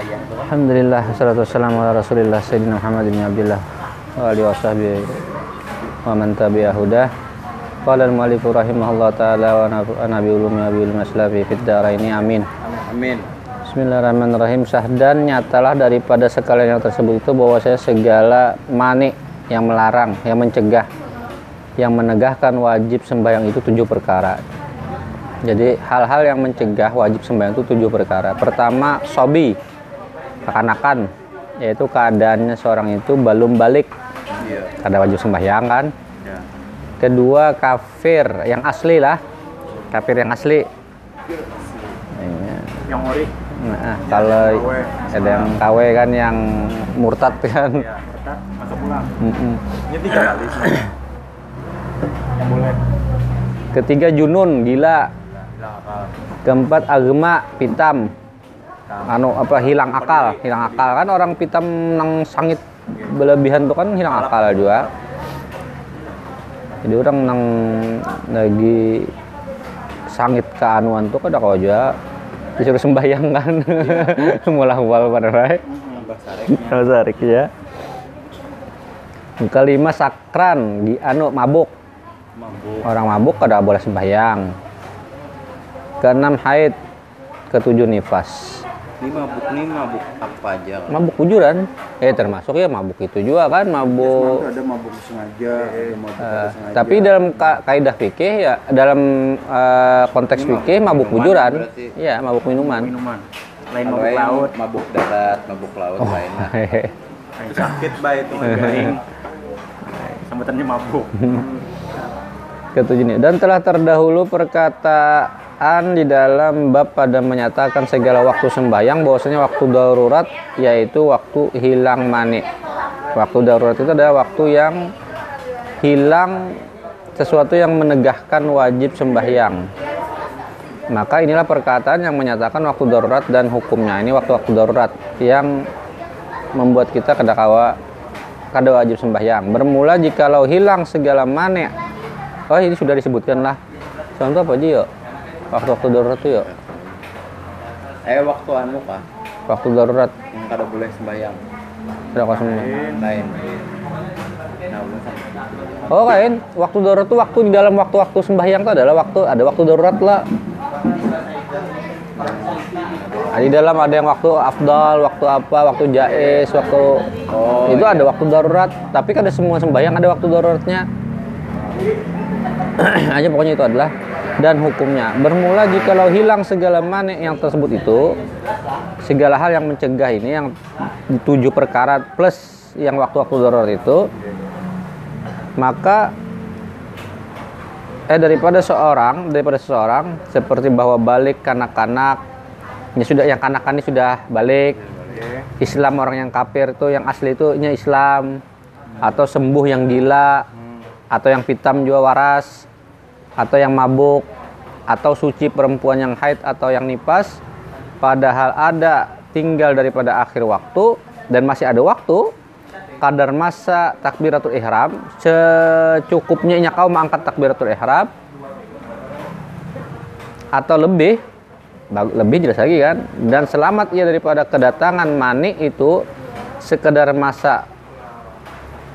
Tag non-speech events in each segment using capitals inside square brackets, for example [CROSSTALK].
Alhamdulillah wassalatu wassalamu ala Rasulillah Sayyidina Muhammad bin Abdullah wa alihi wa sahbihi wa man tabi'a hudah. Qala al-mu'allif rahimahullah taala wa nabi ulumi abi ulumi aslafi fid dharaini amin. amin Bismillahirrahmanirrahim. Sahdan nyatalah daripada sekalian yang tersebut itu bahwa saya segala mani yang melarang, yang mencegah, yang menegahkan wajib sembahyang itu tujuh perkara. Jadi hal-hal yang mencegah wajib sembahyang itu tujuh perkara. Pertama, sobi, kekanakan, yaitu keadaannya seorang itu belum balik, iya ada wajib sembahyang kan. ya Kedua, kafir yang asli lah, kafir yang asli. Iya. yang ori Nah, kalau ada yang KW kan yang murtad kan. ya masuk pulang Mm-mm. ini tiga kali yang boleh Ketiga junun, gila. Keempat agama, pitam. Anu apa hilang akal, hilang akal kan orang pitam nang sangit berlebihan tuh kan hilang akal juga. Jadi orang nang lagi sangit keanuan tuh kada kau aja disuruh sembahyang kan [LAUGHS] mulah mual pada sareknya Tarik ya. Kelima sakran di anu mabuk. mabuk Orang mabuk kada boleh sembahyang. Keenam haid. Ketujuh nifas. Ini mabuk ini mabuk apa aja kan Mabuk kujuran. Eh termasuk ya mabuk itu juga kan mabuk. ada mabuk sengaja ada mabuk Eh, tapi dalam ka- kaidah fikih ya dalam eh, konteks fikih mabuk Minuman kujuran. berarti. Iya, mabuk minuman. minuman lain mabuk laut mabuk darat mabuk laut lain lah [LAUGHS] Itu sakit bah itu garing [LAUGHS] sambutannya mabuk Ketujuh ini. Dan telah terdahulu perkataan di dalam bab pada menyatakan segala waktu sembahyang bahwasanya waktu darurat yaitu waktu hilang mani. Waktu darurat itu adalah waktu yang hilang sesuatu yang menegahkan wajib sembahyang. Maka inilah perkataan yang menyatakan waktu darurat dan hukumnya. Ini waktu-waktu darurat yang membuat kita kada kawa kada wajib sembahyang. Bermula jikalau hilang segala mani Oh ini sudah disebutkan lah. Contoh apa aja yuk? Waktu-waktu darurat tuh yuk. eh waktu anu kah Waktu darurat. yang kada boleh sembahyang Ada kau semua. lain nah. Oh kain, waktu darurat tuh waktu di dalam waktu-waktu sembahyang tuh adalah waktu ada waktu darurat lah. Nah, di dalam ada yang waktu afdal, waktu apa, waktu jais, waktu Oh, itu ada waktu darurat. Tapi kan ada semua sembahyang ada waktu daruratnya. [CLEARS THROAT] aja pokoknya itu adalah dan hukumnya. Bermula jikalau hilang segala mani yang tersebut itu segala hal yang mencegah ini yang tujuh perkara plus yang waktu-waktu darurat itu maka eh daripada seorang daripada seseorang seperti bahwa balik kanak-kanak ya sudah yang kanak ini sudah balik. Islam orang yang kafir itu yang asli itu nya Islam. Atau sembuh yang gila atau yang pitam juga waras atau yang mabuk atau suci perempuan yang haid atau yang nipas padahal ada tinggal daripada akhir waktu dan masih ada waktu kadar masa takbiratul ihram secukupnya nya kau mengangkat takbiratul ihram atau lebih lebih jelas lagi kan dan selamat ia daripada kedatangan mani itu sekedar masa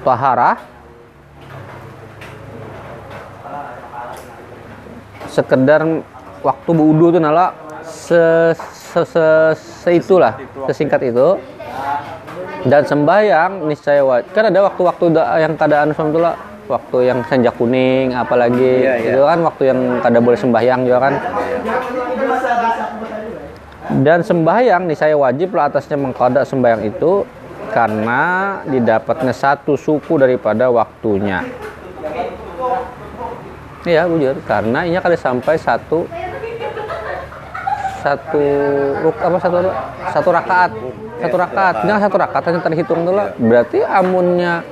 taharah sekedar waktu berwudu itu nala se, se, se, seitulah sesingkat itu dan sembahyang niscaya wajib kan ada waktu-waktu yang keadaan alhamdulillah waktu yang senja kuning apalagi Iya, iya. itu kan waktu yang kada boleh sembahyang juga kan dan sembahyang nih saya wajib lah atasnya mengkodak sembahyang itu karena didapatnya satu suku daripada waktunya. Iya bujur karena ini kali sampai satu satu ruk apa satu satu rakaat. Satu rakaat. Jangan satu rakaat hanya terhitung dulu berarti amunnya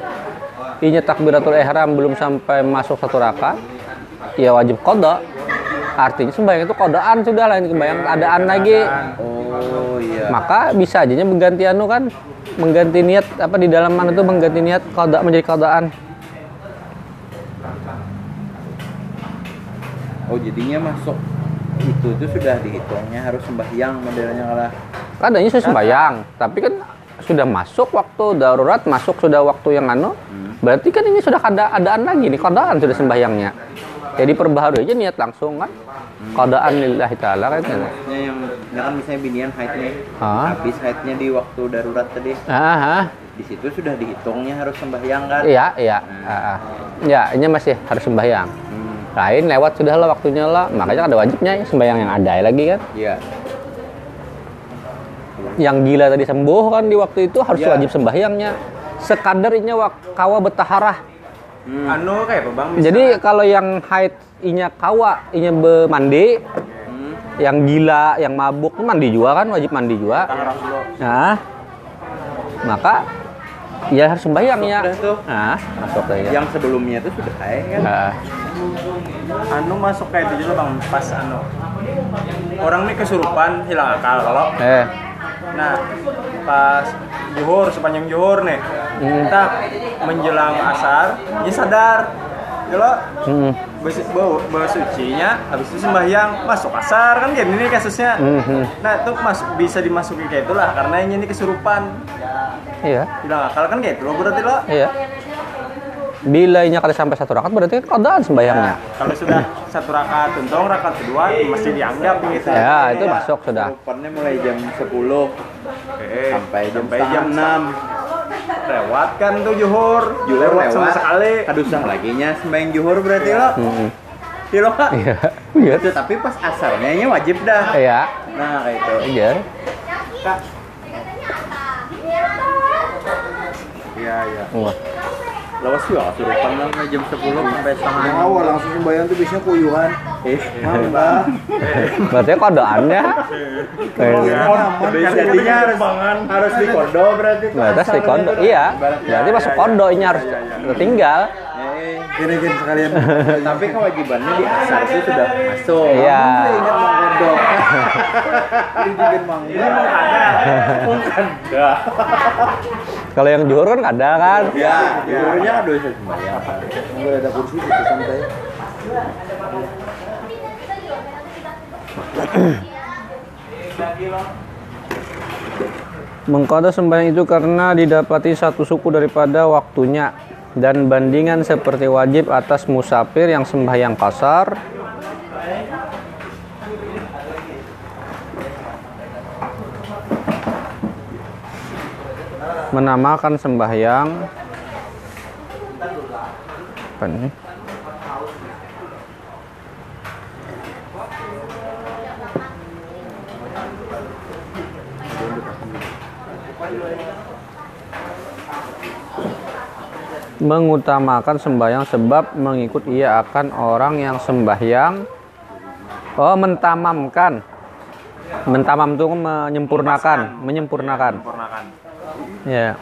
inya takbiratul ihram belum sampai masuk satu rakaat ya wajib kodok artinya sembahyang itu kodaan sudah lah ini sembahyang adaan lagi. Oh iya. Maka bisa aja nya mengganti anu kan mengganti niat apa di dalam mana tuh mengganti niat kodok menjadi kodaan oh jadinya masuk itu tuh sudah dihitungnya harus sembahyang modelnya kalah Kadangnya sudah sembahyang, tapi kan sudah masuk waktu darurat, masuk sudah waktu yang anu. Berarti kan ini sudah ada adaan lagi nih, kodaan sudah sembahyangnya. Jadi perbaharui aja niat langsung kan. Kodaan lillahi ta'ala kan. Ya, yang ya kan misalnya binian haidnya Ah. habis haidnya di waktu darurat tadi Ah, ah. di situ sudah dihitungnya harus sembahyang kan Iya, iya. Ah. Ya, ini masih harus sembahyang. Lain lewat sudah lah waktunya lah. Makanya ada wajibnya ya, sembahyang yang ada lagi kan. iya Yang gila tadi sembuh kan di waktu itu harus Iya. wajib sembahyangnya. Sekadar inya wak- kawa betaharah. Hmm. anu kayak bang Jadi kalau yang haid inya kawa, inya be mandi, Hmm. yang gila, yang mabuk mandi juga kan wajib mandi juga. Nah, maka ya harus ya. Tuh. Nah, masuk ya. yang sebelumnya itu sudah haid kan Nah, anu masuk kayak itu juga bang pas anu orang nih kesurupan hilang akal kalau eh, nah pas juhur sepanjang juhur nih Hmm. kita menjelang asar dia sadar kalau hmm, bau bau sucinya habis itu sembahyang masuk asar kan kayak ini kasusnya hmm, hmm. nah itu masuk bisa dimasuki kayak itulah karena ini ini kesurupan iya, hilang akal kan kayak itu loh berarti lo iya. Bila inya kali sampai satu rakaat berarti kan kodaan sembahyangnya. kalau sudah satu rakaat untung rakaat kedua masih dianggap gitu Ya, itu masuk sudah. Kesurupannya mulai jam 10 Oke. sampai jam sampai jam enam lewat kan tuh juhur Juhur lewat sama lewat sekali kadusah lagi nya sembahyang juhur berarti lo Hmm. Iya lo kak Iya. Iya. Tapi pas asarnya nya wajib dah Iya. nah kayak itu Iya. iya iya Wah. Lawas juga kesurupan lah jam 10 sampai setengah awal langsung sembahyang tuh biasanya kuyuhan. eh Mambah. Berarti kodoannya. Iya. Jadinya harus Bangan. harus di kodo berarti tuh Berarti di tuh. Iya. Berarti masuk kondo ini harus tinggal. Gini-gini sekalian. [LAUGHS] tapi kewajibannya di asar itu sudah masuk Iya. Ingat Mang Kondo. [LAUGHS] Ini juga Mang. bukan dah [LAUGHS] Kalau yang juhur kan ada kan. ya juhurnya kan dosa sembahyang Enggak ada kursi gitu santai. Mengkoda sembahyang itu karena didapati satu suku daripada waktunya dan bandingan seperti wajib atas musafir yang sembahyang kasar menamakan sembahyang apa nih? Mengutamakan sembahyang sebab mengikut ia akan orang yang sembahyang oh mentamamkan. Mentamam itu menyempurnakan menyempurnakan. Ya.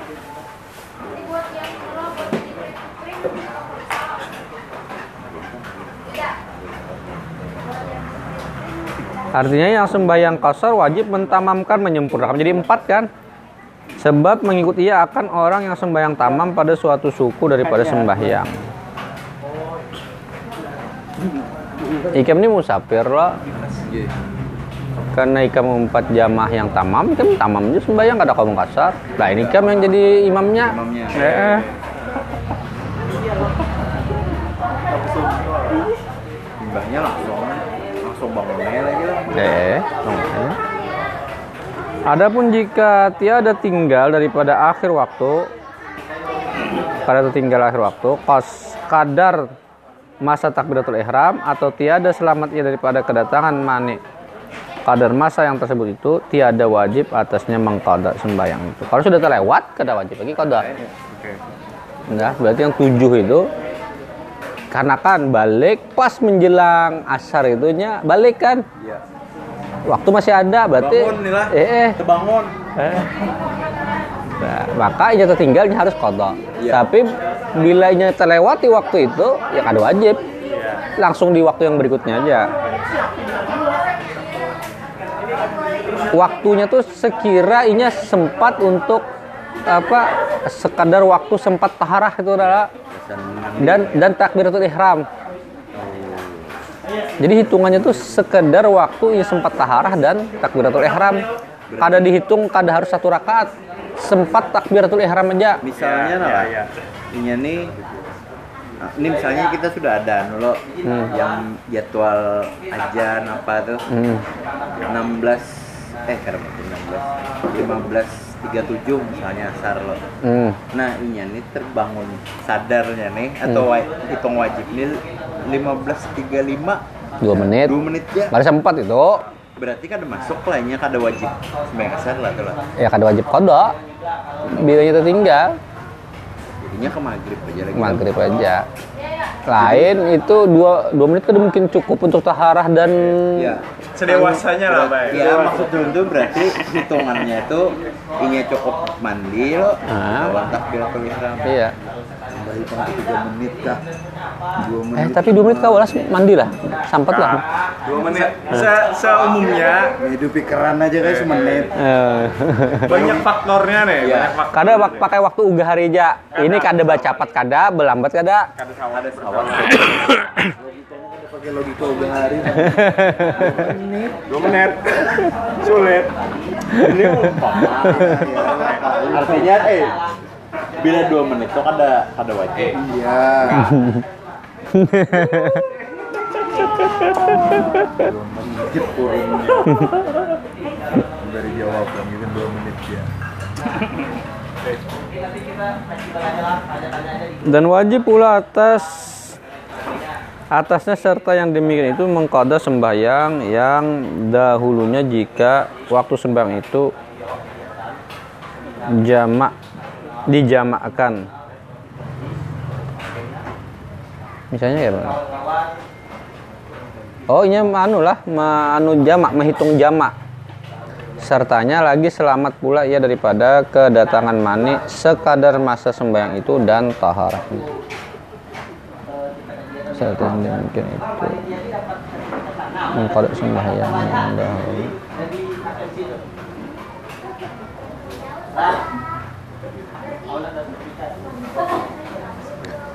Artinya yang sembahyang kasar wajib mentamamkan menyempurnakan. Jadi empat kan? Sebab mengikut ia akan orang yang sembahyang tamam pada suatu suku daripada sembahyang. Ikam ini musafir loh. Karena ikam empat jamaah yang tamam, ikam tamam aja sembahyang gak ada kaum kasar. Nah ini ikam yang jadi imamnya. imamnya Eh, simbahnya langsung langsung bangunnya lagi lah eh. Adapun jika tiada tinggal daripada akhir waktu, pada tertinggal akhir waktu, kos kadar masa takbiratul ihram atau tiada selamatnya daripada kedatangan mani kadar masa yang tersebut itu tiada wajib atasnya mengkoda sembahyang itu. Kalau sudah terlewat, kada wajib lagi koda. Nah, berarti yang tujuh itu karena kan balik pas menjelang asar itunya balik kan iya waktu masih ada berarti bangun nih lah. Eh, eh, terbangun eh. Nah, maka ini tertinggalnya harus kodok. Iya. tapi bila ini terlewati waktu itu ya ada wajib. Langsung di waktu yang berikutnya aja. Waktunya tuh sekira ini sempat untuk apa sekadar waktu sempat taharah itu adalah dan dan takbiratul ihram. Jadi hitungannya tuh sekedar waktu ini sempat taharah dan takbiratul ihram. kada dihitung kada harus satu rakaat sempat takbiratul ihram aja misalnya Ya, lah ya, ya. ini nih nah, ini misalnya kita sudah ada nulo Hmm. yang jadwal ajan apa tuh Hmm. 16 eh karena 16 15 37 misalnya asar lo Hmm. nah ini nih terbangun sadarnya nih atau wa- hitung wajib nih 15.35 dua menit. 2 menit ya. Baru sempat itu. Berarti kan ada masuk lah ini kada wajib. Sembahyang asar lah tuh lah. Ya kada wajib kodok. Bilanya tertinggal. Jadinya ke maghrib aja lagi. Maghrib aja. Lain itu dua dua menit kan mungkin cukup untuk taharah dan ya Sedewasanya lah, Bay. ya maksud dulu tuh berarti hitungannya itu ini cukup mandi lo Ah. lawan takbiratul ihram iya 3 menit kah 2 eh menit tapi dua menit kau ulas mandi lah sampat lah Dua menit. Se seumumnya hidupi keran aja guys semenit Eh. banyak faktornya nih. Iya. Banyak faktor. kada wak- pakai waktu uga hari aja ini kada bacapat kada belambat kada Kada sawah. ada sawah pakai logika udah hari Dua menit. Sulit. ini artinya eh bila 2 menit tuh kada kada wajib Iya. wajib kurangnya Dari jawaban itu dua menit ya. dan wajib pula atas atasnya serta yang demikian itu mengkoda sembahyang yang dahulunya jika waktu sembahyang itu jamak dijamakkan misalnya ya Bang? oh ini anu lah anu jamak menghitung jamak. Sertanya lagi selamat pula ia daripada kedatangan mani sekadar masa sembahyang itu dan taharahnya serta yang itu. Mengkodok sembahyang yang dahulu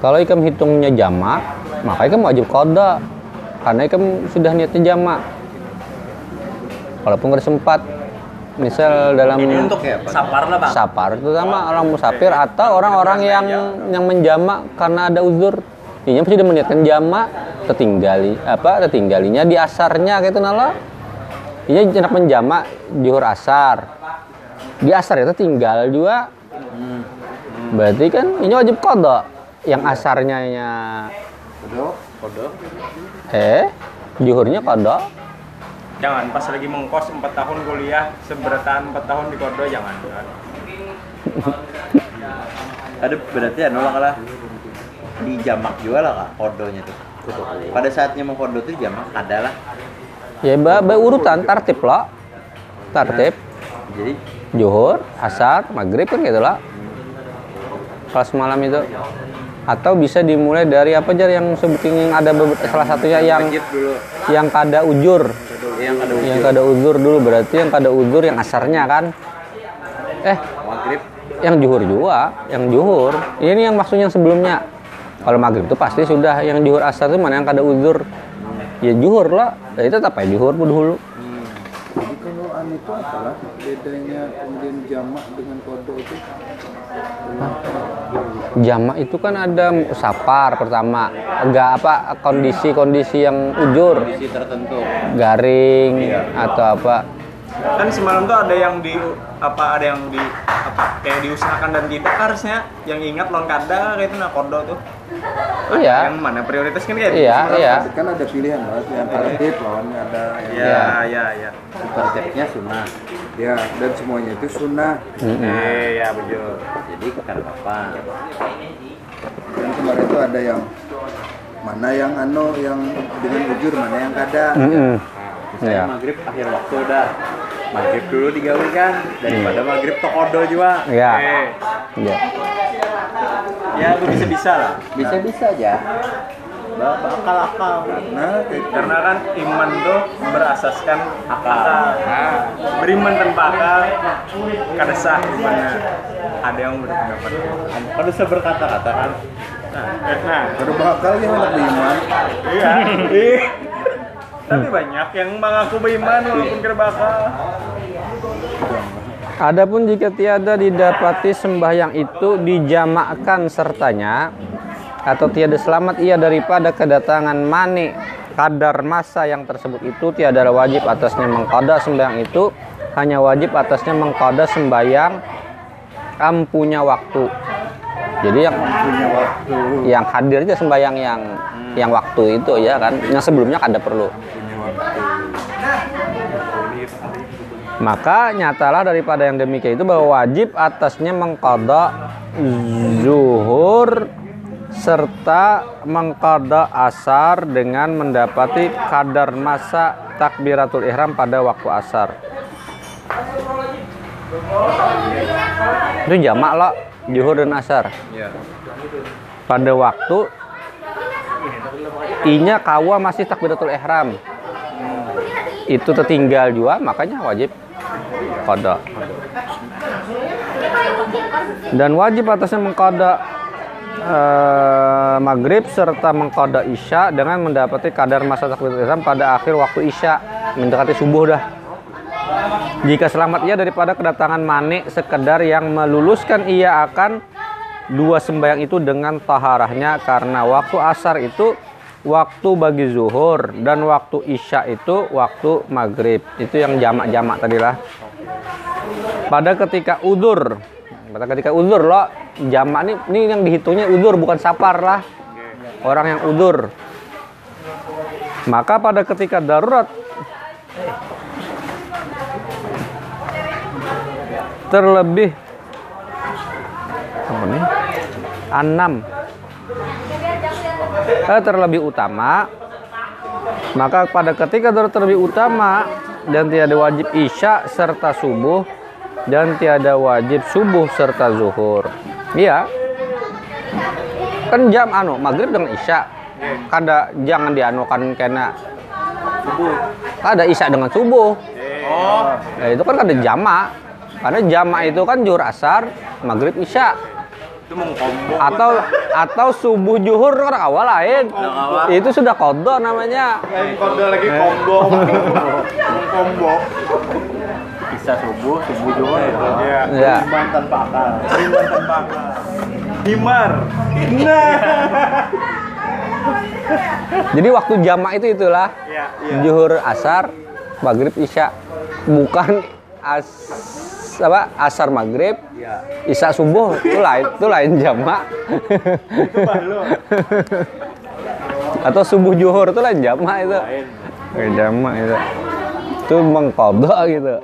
kalau ikam hitungnya jamak maka ikam wajib kodok karena ikam sudah niatnya jamak walaupun nggak sempat misal dalam ini untuk ya Pak? Sapar lah bang. sapar terutama orang musafir atau orang-orang yang yang menjamak karena ada uzur. Ini pasti sudah meniatkan jamak tertinggali apa tertinggalinya di asarnya gitu nala. Ini jenak menjamak juhur asar. Di asar itu tinggal juga. Berarti kan ini wajib kodok yang asarnya nya Kodok. kodok. Eh juhurnya kodok. Jangan pas lagi mengkos 4 tahun kuliah seberatan 4 tahun di Kodo jangan. [LAUGHS] ada berarti anu lah. Kalah di jamak juga lah kak kodonya tuh. Pada saatnya mau kodo tuh jamak ada lah. Ya ba, ba urutan tartib lo. Tartib. Jadi? Zuhur, asar, maghrib kan gitu lah. Kelas malam itu. Atau bisa dimulai dari apa aja yang sebetulnya yang ada salah satunya yang dulu yang kada ujur. yang ada Yang kada uzur dulu berarti yang kada uzur yang asarnya kan. Eh, maghrib yang juhur juga, yang juhur. Ini yang maksudnya yang sebelumnya. Kalau maghrib itu pasti sudah yang juhur asar itu mana yang kada uzur. Ya juhur lah. Ya itu tetap aja juhur dulu. Jadi kalau an itu apalah bedanya kemudian jamak dengan kodok itu? Jamak itu kan ada sapar pertama, enggak apa kondisi-kondisi yang ujur, kondisi tertentu. Garing atau apa. Kan semalam tuh ada yang di apa ada yang di apa kayak diusahakan dan tidak harusnya yang ingat lon kada kayak itu nah Kodo tuh. Iya, Yang mana prioritas kan kayak iya, gitu. iya. Kan ada pilihan mas, yang tertib lawannya ada Iya, iya, iya. tertibnya sunnah ya dan semuanya itu sunnah. Mm-mm. Eh, ya betul. jadi kada apa Dan kemarin itu ada yang mana yang anu yang dengan ujur mana yang kada. Mm-mm. misalnya Iya. maghrib akhir waktu udah maghrib dulu digawe kan daripada maghrib to kodo juga Iya. Eh, Iya. ya itu bisa-bisa lah. bisa bisa aja Ba- bakal akal Nah, kayak Karena kan iman tuh berasaskan akal. Nah, beriman tanpa akal kada sah imannya. Ada yang berpendapat. kan bisa berkata-kata kan Nah, eh, nah, baru bakal yang anak beriman. iya. [LAUGHS] Tapi banyak yang mengaku beriman walaupun bakal. Adapun jika tiada didapati sembahyang itu dijamakkan sertanya atau tiada selamat ia daripada kedatangan mani kadar masa yang tersebut itu tiada wajib atasnya mengkada sembahyang itu hanya wajib atasnya mengkada sembahyang ampunya waktu jadi yang yang hadirnya sembahyang yang yang waktu itu ya kan yang sebelumnya kada perlu maka nyatalah daripada yang demikian itu bahwa wajib atasnya mengkada zuhur serta mengkada asar dengan mendapati kadar masa takbiratul ihram pada waktu asar. Itu jamak lo zuhur dan asar. Iya. Pada waktu inya kawa masih takbiratul ihram. Itu tertinggal juga makanya wajib qada. Dan wajib atasnya mengqada eh, maghrib serta mengqada isya dengan mendapati kadar masa takbiratul ihram pada akhir waktu isya mendekati subuh dah. Jika selamat ia daripada kedatangan manik sekedar yang meluluskan ia akan dua sembahyang itu dengan taharahnya karena waktu asar itu waktu bagi zuhur dan waktu isya itu waktu maghrib. Itu yang jamak-jamak tadi lah pada ketika udur pada ketika udur lo jamak ini ini yang dihitungnya udur bukan sapar lah. Orang yang udur. Maka pada ketika darurat terlebih apa nih? Enam. Eh, terlebih utama maka pada ketika darurat terlebih utama dan tiada wajib isya serta subuh dan tiada wajib subuh serta zuhur. Iya. Kan jam anu maghrib dengan isya. Kada jangan dianukan kena. Subuh ada isya dengan subuh. Oh, Nah, itu kan ada jama. Karena jama itu kan juhur asar, maghrib isya. itu mengkombo. Atau atau subuh juhur kan awal lain. Itu sudah kodok namanya. Lain kode lagi combo. combo. Bisa subuh, subuh juga. Iya. Ya. Imbang tanpa akal Rimban tanpa akal. Himar. Nah. Jadi waktu jama itu itulah Iya. juhur asar, maghrib isya. Bukan as apa asar maghrib isya subuh itu lain itu lain Itu balu. atau subuh juhur itu lain jama itu lain jama itu itu mengkodok gitu.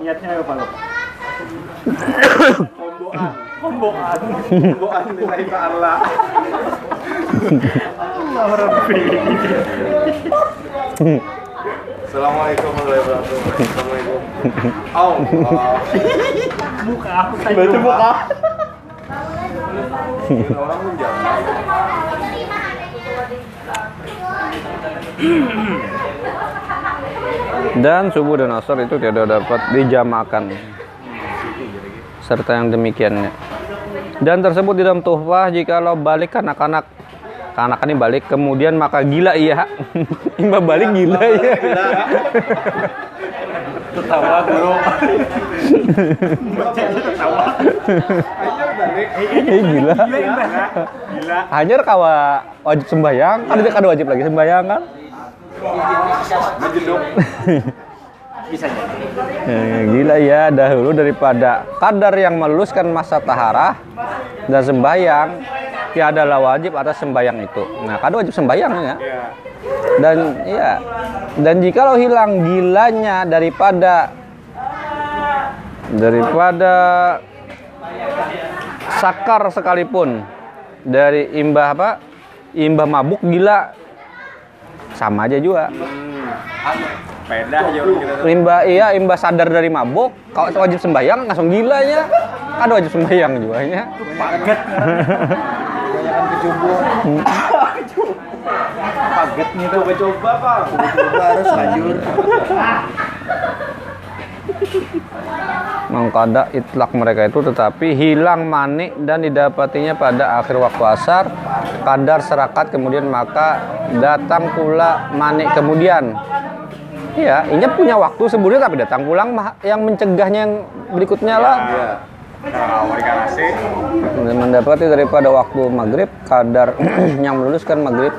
Niatnya apa lo? Komboan. Komboan. Komboan nilai Allah. Allah Rabbi. Assalamualaikum warahmatullahi wabarakatuh. Assalamualaikum Allah. Muka aku kayak Baca muka. orang pun jangan dan subuh dan asar itu tidak dapat dijamakan. Serta yang demikiannya. Dan tersebut di dalam tuhfah jika lo balik anak-anak anak ini balik kemudian maka gila iya imba balik gila ya Tertawa guru. eh gila Gila. hanya kawa wajib sembahyang kan ada wajib lagi sembahyang kan Bisa jadi. Eh, gila ya dahulu daripada kadar yang meluluskan masa taharah dan sembahyang tiadalah wajib atas sembahyang itu. Nah, kada wajib sembahyang ya. Dan ya dan jikalau hilang gilanya daripada daripada sakar sekalipun dari imbah apa? Imbah mabuk gila sama aja juga. Pedah aja orang kita tuh. Imba iya imba sadar dari mabuk, kalau wajib sembahyang langsung gila ya. Ada wajib sembahyang juga ya. Paget. Kebanyakan kecubung Paget nih tuh. Coba-coba pak. Coba harus lanjut Mengkada itlak mereka itu tetapi hilang manik dan didapatinya pada akhir waktu asar kadar serakat kemudian maka datang pula manik kemudian Iya, Inya punya waktu sebelumnya tapi datang pulang yang mencegahnya yang berikutnya lah. Iya. Mendapati daripada waktu maghrib kadar [CLEARS THROAT] yang meluluskan maghrib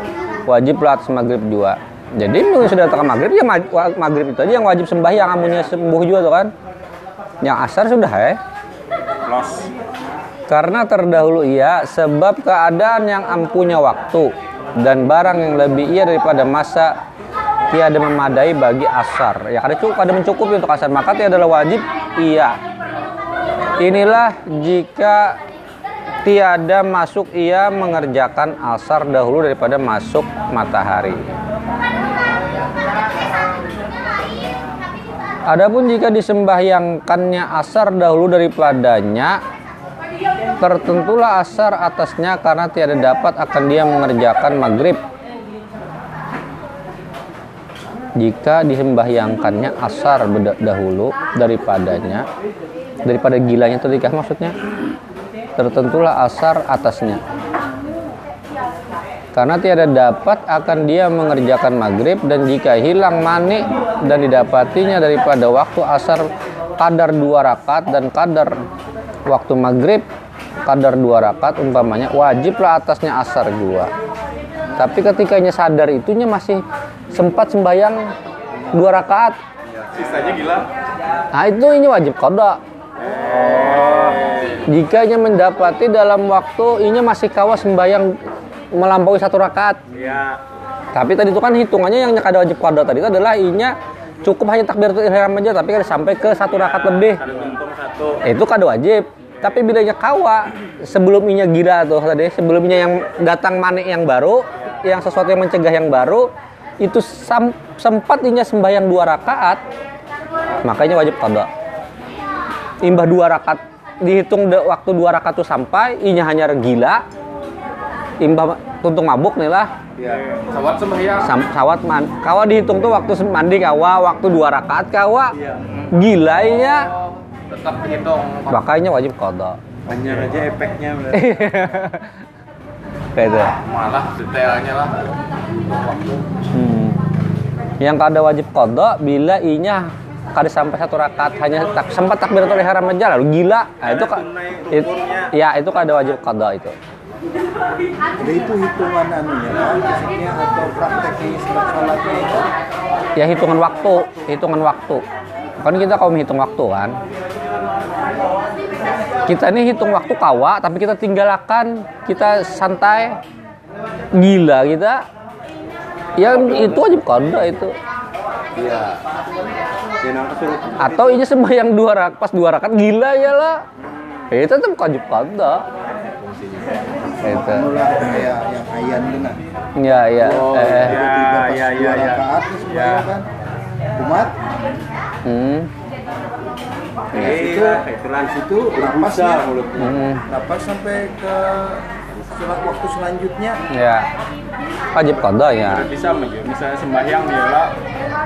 wajib lah atas maghrib juga. Jadi mungkin sudah datang maghrib ya maghrib itu aja yang wajib sembahyang amunnya sembuh juga tuh kan. Yang asar sudah ya. los. Karena terdahulu ia sebab keadaan yang ampunya waktu dan barang yang lebih ia daripada masa tiada memadai bagi asar. Ya ada cukup ada mencukupi untuk asar maka tiada wajib iya. Inilah jika tiada masuk ia mengerjakan asar dahulu daripada masuk matahari. Adapun jika disembahyangkannya asar dahulu daripadanya, tertentulah asar atasnya karena tiada dapat akan dia mengerjakan maghrib. Jika disembahyangkannya asar dahulu daripadanya, daripada gilanya tadi kah maksudnya, tertentulah asar atasnya. Karena tiada dapat akan dia mengerjakan maghrib dan jika hilang mani dan didapatinya daripada waktu asar kadar dua rakaat dan kadar waktu maghrib kadar dua rakaat umpamanya wajiblah atasnya asar dua. Tapi ketikanya sadar itunya masih sempat sembahyang dua rakaat. Sisanya gila. Nah itu ini wajib kodok. Jika ia mendapati dalam waktu ini masih kawas sembahyang melampaui satu rakaat. Iya. Tapi tadi itu kan hitungannya yang ada wajib kodok tadi itu adalah inya cukup hanya takbiratul ihram aja tapi kan sampai ke satu rakaat lebih. Satu. Itu kada wajib. Tapi bilanya kawa sebelum inya gila tuh tadi sebelumnya yang datang manik yang baru, yang sesuatu yang mencegah yang baru itu sam- sempat inya sembahyang dua rakaat, makanya wajib kodok. Imbah dua rakaat dihitung de- waktu dua rakaat itu sampai inya hanya gila, imbah tuntung mabuk nih lah Iya. Sawat sembahyang. Sam- sawat man kawa dihitung tuh waktu mandi kawa waktu dua rakaat kawa gila inya Tetap dihitung. makanya wajib kodok Hanya aja efeknya berarti. [LAUGHS] kayak itu Malah detailnya lah. Hmm. Yang kada wajib kodok bila inya kada sampai satu rakaat hanya tak, sempat takbiratul ihram aja lalu gila. Nah, itu it- ya itu kada wajib kodok itu. Jadi itu hitungan anunya kan, maksudnya atau prakteknya sebab sholatnya itu. Ya hitungan waktu, hitungan waktu. Kan kita kalau menghitung waktu kan. Kita ini hitung waktu kawa, tapi kita tinggalkan, kita santai, gila kita. Ya itu wajib kodok itu. Iya. Kesurupan. atau ini sembahyang dua rak pas dua rakaat gila ya lah itu tetap wajib kodok itu Mulai kayak yang ayan ya ya Oh, eh, ya. Tiba-tiba pas ya, dua ya, ya. rakaat terus sembahyang kan. Umat hmm, Iya, itu itu berbusa Napasnya. mulutnya. hmm, dapat sampai ke selat waktu selanjutnya. ya wajib kodok ya Berarti sama aja. Misalnya sembahyang nih lah,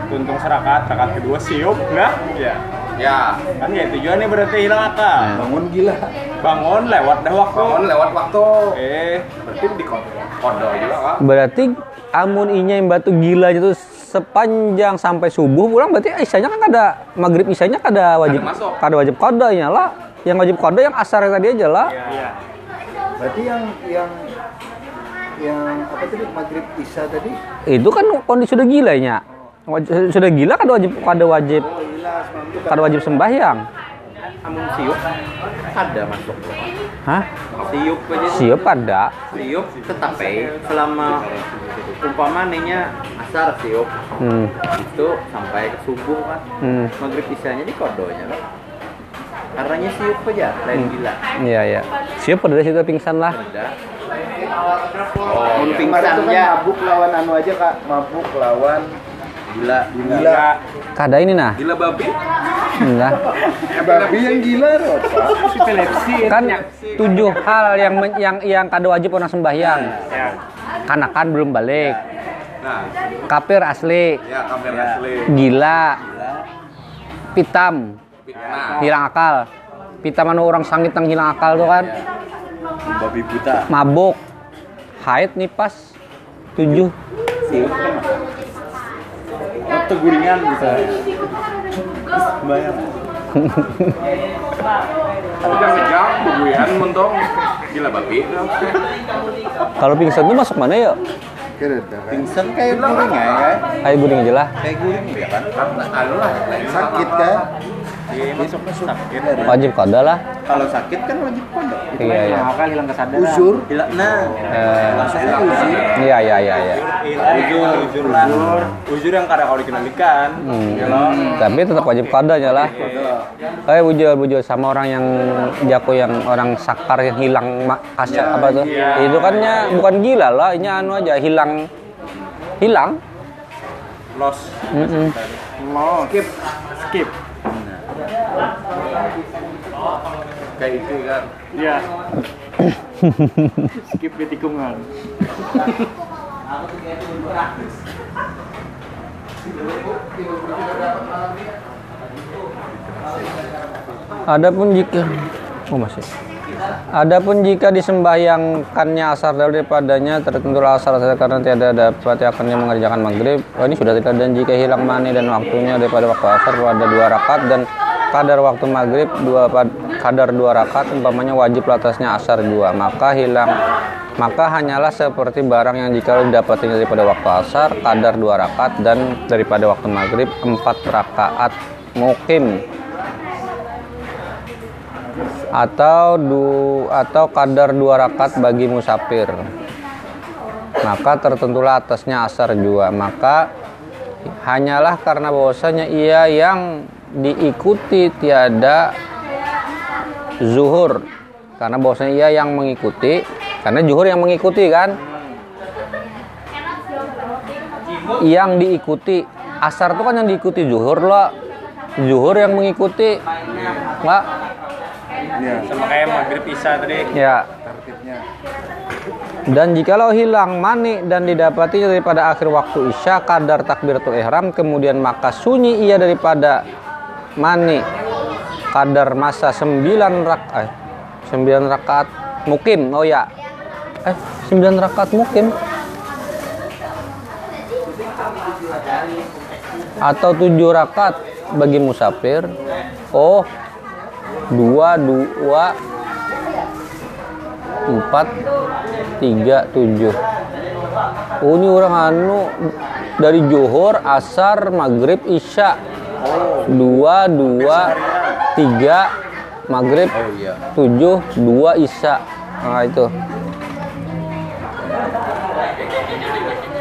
tuntung serakat, rakaat kedua siup, enggak? Ya. Ya, Kan ya tujuannya berarti hilang akal. bangun gila. Bangun lewat dah waktu. Bangun lewat waktu. Eh, Berarti di kodo juga kan? berarti amun inya yang batu gila itu sepanjang sampai subuh pulang berarti isanya kan ada maghrib isanya kada wajib Kada masuk. kada wajib kodoknya lah yang wajib kodok yang asar tadi aja lah iya. Berarti yang yang yang apa tadi maghrib isya tadi? itu kan kondisi sudah gilanya Waj- sudah gila kada wajib kada wajib Oh gila, itu kada wajib sembahyang Amun siup ada masuk. hah Siup aja. siap ada Siup tetapi selama umpama nih asar siup hmm. itu sampai ke subuh kan Hmm. maghrib isanya di kodonya kan karenanya siup aja lain gila Iya ya. Siapa dari situ pingsan lah. ada Oh, kemarin pingsan itu kan ya. mabuk lawan anu aja kak, mabuk lawan gila gila. Kada ini nah. gila babi Nah, Babi yang gila. Epilepsi. kan tujuh hal yang men- yang yang kada wajib orang sembahyang. Ya. Kanakan belum balik. nah Kafir asli. ya kamera asli Gila. Pitam. nah Hilang akal. Pitam anu orang sangit yang hilang akal tuh kan. babi buta Mabuk. Haid nih pas. Tujuh. Masuk atau guringan misalnya bayang Tapi kan sejam bubuyan mentong gila babi. Kalau pingsan itu masuk mana ya? Pingsan kayak guring ya kan? Ayo guring aja lah. Kayak guring ya kan? Karena anu lah Sakit kan? Iya, masuk sakit. Wajib kada lah. Kalau sakit kan wajib pondok. Iya iya. maka hilang kesadaran Uzur. Hilang nah. Eh, Maksudnya uzur. Iya iya iya iya. Ujur, ujur lah. Ujur yang kadang kalau dikenalikan. Hmm. Ya loh. Tapi tetap wajib kadanya lah. Eh bujur bujur sama orang yang jago yang orang sakar yang hilang kasar apa tuh? Itu kan nya bukan gila lah, ini anu aja hilang hilang. Los. Mm-mm. lo skip skip Kayak itu kan. iya [COUGHS] skip di tikungan Adapun jika oh masih. Adapun jika disembahyangkannya asar daripadanya tertentu asar saja karena tiada dapat akan yang mengerjakan maghrib. Oh, ini sudah tidak dan jika hilang mani dan waktunya daripada waktu asar pada dua rakaat dan kadar waktu maghrib dua kadar dua rakaat umpamanya wajib atasnya asar dua. Maka hilang maka hanyalah seperti barang yang jika didapatinya daripada waktu asar kadar dua rakaat dan daripada waktu maghrib empat rakaat mukim. Atau du, atau kadar dua rakaat bagi musafir. Maka tertentulah atasnya asar jua maka hanyalah karena bahwasanya ia yang diikuti tiada zuhur. Karena bahwasanya ia yang mengikuti karena zuhur yang mengikuti kan? Yang diikuti asar itu kan yang diikuti zuhur loh zuhur yang mengikuti nggak? Iya, sama kayak maghrib isya tadi. Ya. Tertibnya. Dan jikalau hilang mani dan didapati daripada akhir waktu isya kadar takbiratul ihram kemudian maka sunyi ia daripada mani. Kadar masa 9 rakaat 9 rakaat mukim. Oh ya. Eh 9 rakaat mukim. Atau 7 rakaat bagi musafir. Oh. Dua dua. Empat. Tiga tujuh. Oh ini orang anu dari johor asar maghrib isya dua dua tiga maghrib Oh iya. tujuh dua isya. Nah itu.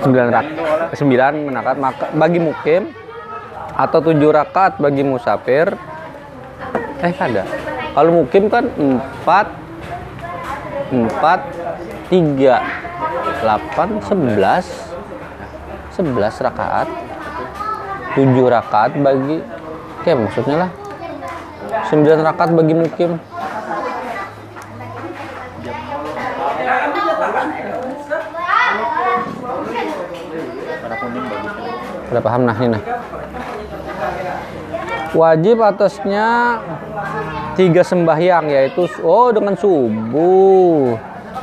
Sembilan rak sembilan menakat maka bagi mukim atau tujuh rakaat bagi musafir eh kada kalau mukim kan empat empat tiga delapan sebelas. Sebelas rakaat tujuh rakaat bagi oke maksudnya lah sembilan rakaat bagi mukim Udah paham nah ini nah. Wajib atasnya tiga sembahyang yaitu oh dengan subuh.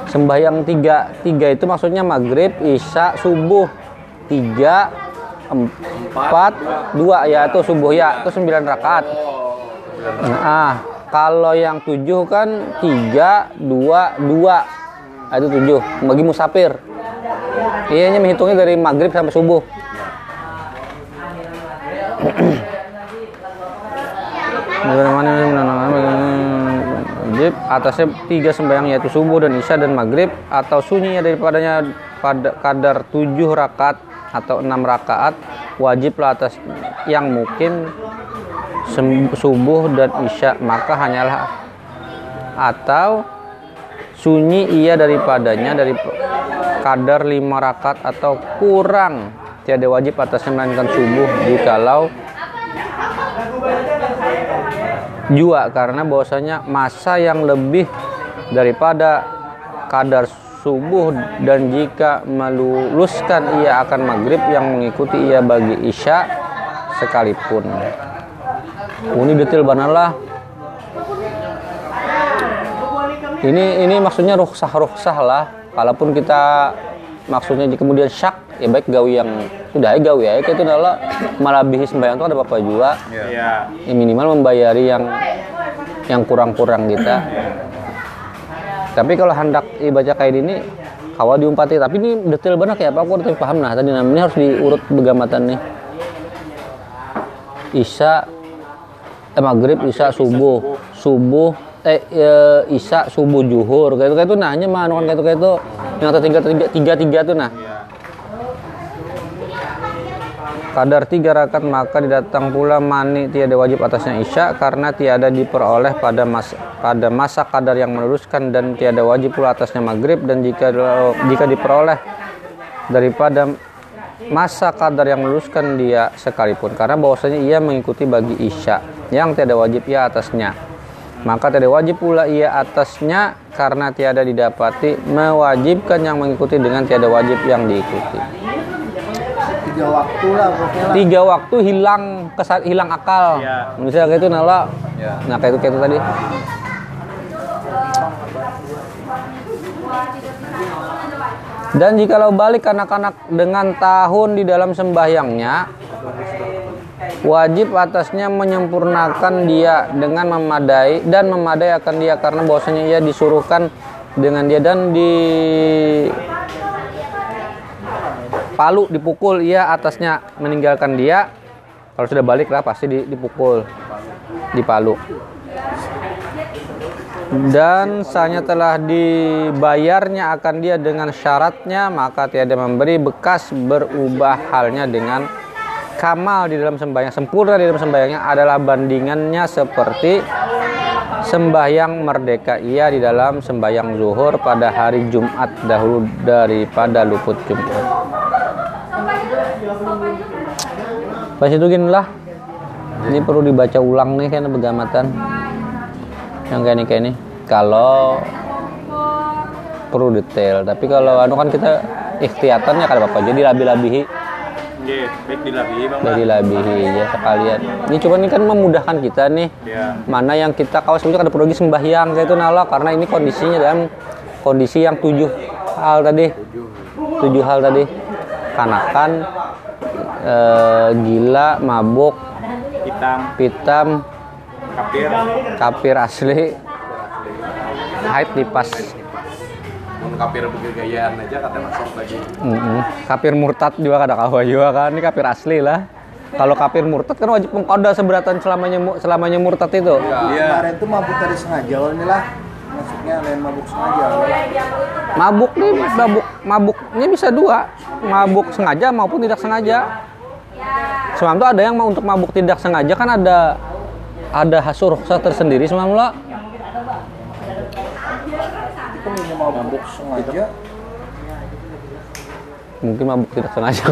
Sembahyang tiga tiga itu maksudnya maghrib, isya, subuh. Tiga, empat, dua ya itu subuh ya itu sembilan rakaat. Nah, kalau yang tujuh kan tiga, dua, dua. Nah, itu tujuh bagi musafir. Iya, ini menghitungnya dari maghrib sampai subuh. Wajib atasnya tiga sembahyang yaitu subuh dan isya dan maghrib atau sunyinya daripadanya pada kadar tujuh rakaat atau enam rakaat wajiblah atas yang mungkin subuh dan isya. Maka hanyalah atau sunyi ia daripadanya dari kadar lima rakaat atau kurang. Tiada wajib atasnya melainkan subuh jikalau jua. Karena bahwasanya masa yang lebih daripada kadar subuh dan jika meluluskan ia akan maghrib yang mengikuti ia bagi isya sekalipun. Ini detail banalah ini ini maksudnya ruksah ruksah lah. Kalaupun kita maksudnya di kemudian syak ya baik gawi yang sudah ya gawi ya itu adalah malabihi sembahyang itu ada apa juga. Iya. ya minimal membayari yang yang kurang-kurang kita tapi kalau hendak dibaca kayak ini kawa diumpati. Tapi ini detail banget ya Pak. Aku udah paham. Nah tadi namanya harus diurut begamatan nih Isya eh maghrib Isya subuh. Subuh eh e, Isya subuh juhur kayak itu kayak itu anu kan kayak itu. Kayak itu yang tiga tiga tiga tiga tuh nah kadar tiga rakaat maka didatang pula mani tiada wajib atasnya isya karena tiada diperoleh pada masa pada masa kadar yang meneruskan dan tiada wajib pula atasnya maghrib dan jika jika diperoleh daripada masa kadar yang meneruskan dia sekalipun. Karena bahwasanya ia mengikuti bagi isya yang tiada wajib ia atasnya. Maka tiada wajib pula ia atasnya karena tiada didapati mewajibkan yang mengikuti dengan tiada wajib yang diikuti tiga waktu lah pokoknya tiga waktu hilang kesal hilang akal Iya. misalnya kayak itu nala Ya. nah kayak itu kayak itu tadi dan jikalau balik anak-anak dengan tahun di dalam sembahyangnya wajib atasnya menyempurnakan dia dengan memadai dan memadai akan dia karena bahwasanya ia disuruhkan dengan dia dan di palu dipukul ia atasnya meninggalkan dia. Kalau sudah balik lah pasti di- dipukul. Di palu. Dan sanya telah dibayarnya akan dia dengan syaratnya maka tiada memberi bekas berubah halnya dengan kamal di dalam sembahyang. Sempurna di dalam sembahyangnya adalah bandingannya seperti sembahyang merdeka. Ia di dalam sembahyang zuhur pada hari Jumat dahulu daripada luput Jumat. Pas itu gini lah. Ini perlu dibaca ulang nih kan begamatan. Yang kayak ini kayak ini. Kalau perlu detail, tapi kalau anu kan kita ikhtiatan ya kada apa jadi labi-labihi baik bang. dari labihi ya sekalian. Ini cuma ini kan memudahkan kita nih. Ya. Mana yang kita kalau sebenarnya ada perlu sembahyang kayak itu nala karena ini kondisinya dalam kondisi yang tujuh hal tadi. Tujuh hal tadi. Kanakan eh, gila, mabuk, Hitam, pitam, kapir, kapir asli, haid lipas. Kapir bergayaan aja kata masuk lagi. Mm-mm. Kapir murtad juga kada kawa juga kan ini kapir asli lah. Kalau kapir murtad kan wajib mengkoda seberatan selamanya selamanya murtad itu. Iya. kemarin tuh mabuk tadi sengaja ini lah maksudnya lain mabuk sengaja Mabuk nih mabuk mabuknya bisa dua, mabuk sengaja maupun tidak sengaja. Semalam tuh ada yang mau untuk mabuk tidak sengaja? Kan ada ada hasil rukhsah tersendiri semalam lah. itu ini mau mabuk sengaja? Mungkin mabuk tidak sengaja.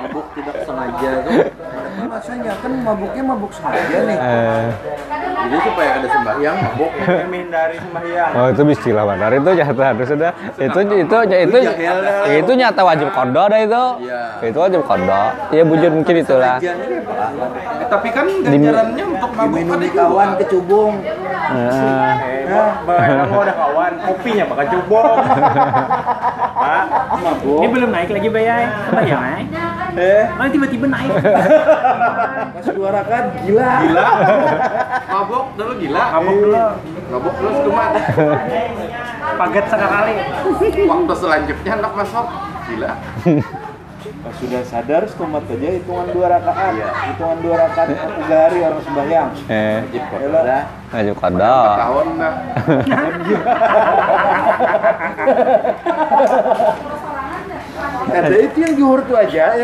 mabuk tidak sengaja. Tuh rasanya kan mabuknya mabuk sengaja nih. Eh, Jadi supaya ada sembahyang mabuk. menghindari sembahyang. oh itu istilah benar itu nyata harus sudah itu itu itu itu, nyata wajib kodo dah itu. Iya. Itu wajib kodo. Ya bujur mungkin itulah. Eh, tapi kan ganjarannya untuk ada di kawan kecubung Nah, Eh, bang, mau ada kawan, kopinya bakal cubong. Pak, [LAUGHS] Ini belum naik lagi bayar. Bayar naik. eh, Malah tiba-tiba naik. [LAUGHS] pas dua rakaat gila gila. [LAUGHS] mabuk dulu gila. mabuk dulu. Mabuk terus cuma Paget sekali. waktu selanjutnya hendak masuk. Gila. pas sudah sadar stomat aja hitungan dua rakaat hitungan dua rakaat tiga hari orang sembahyang eh, Wajib kodo. Tahun dah. ada [LAUGHS] itu yang juhur tuh aja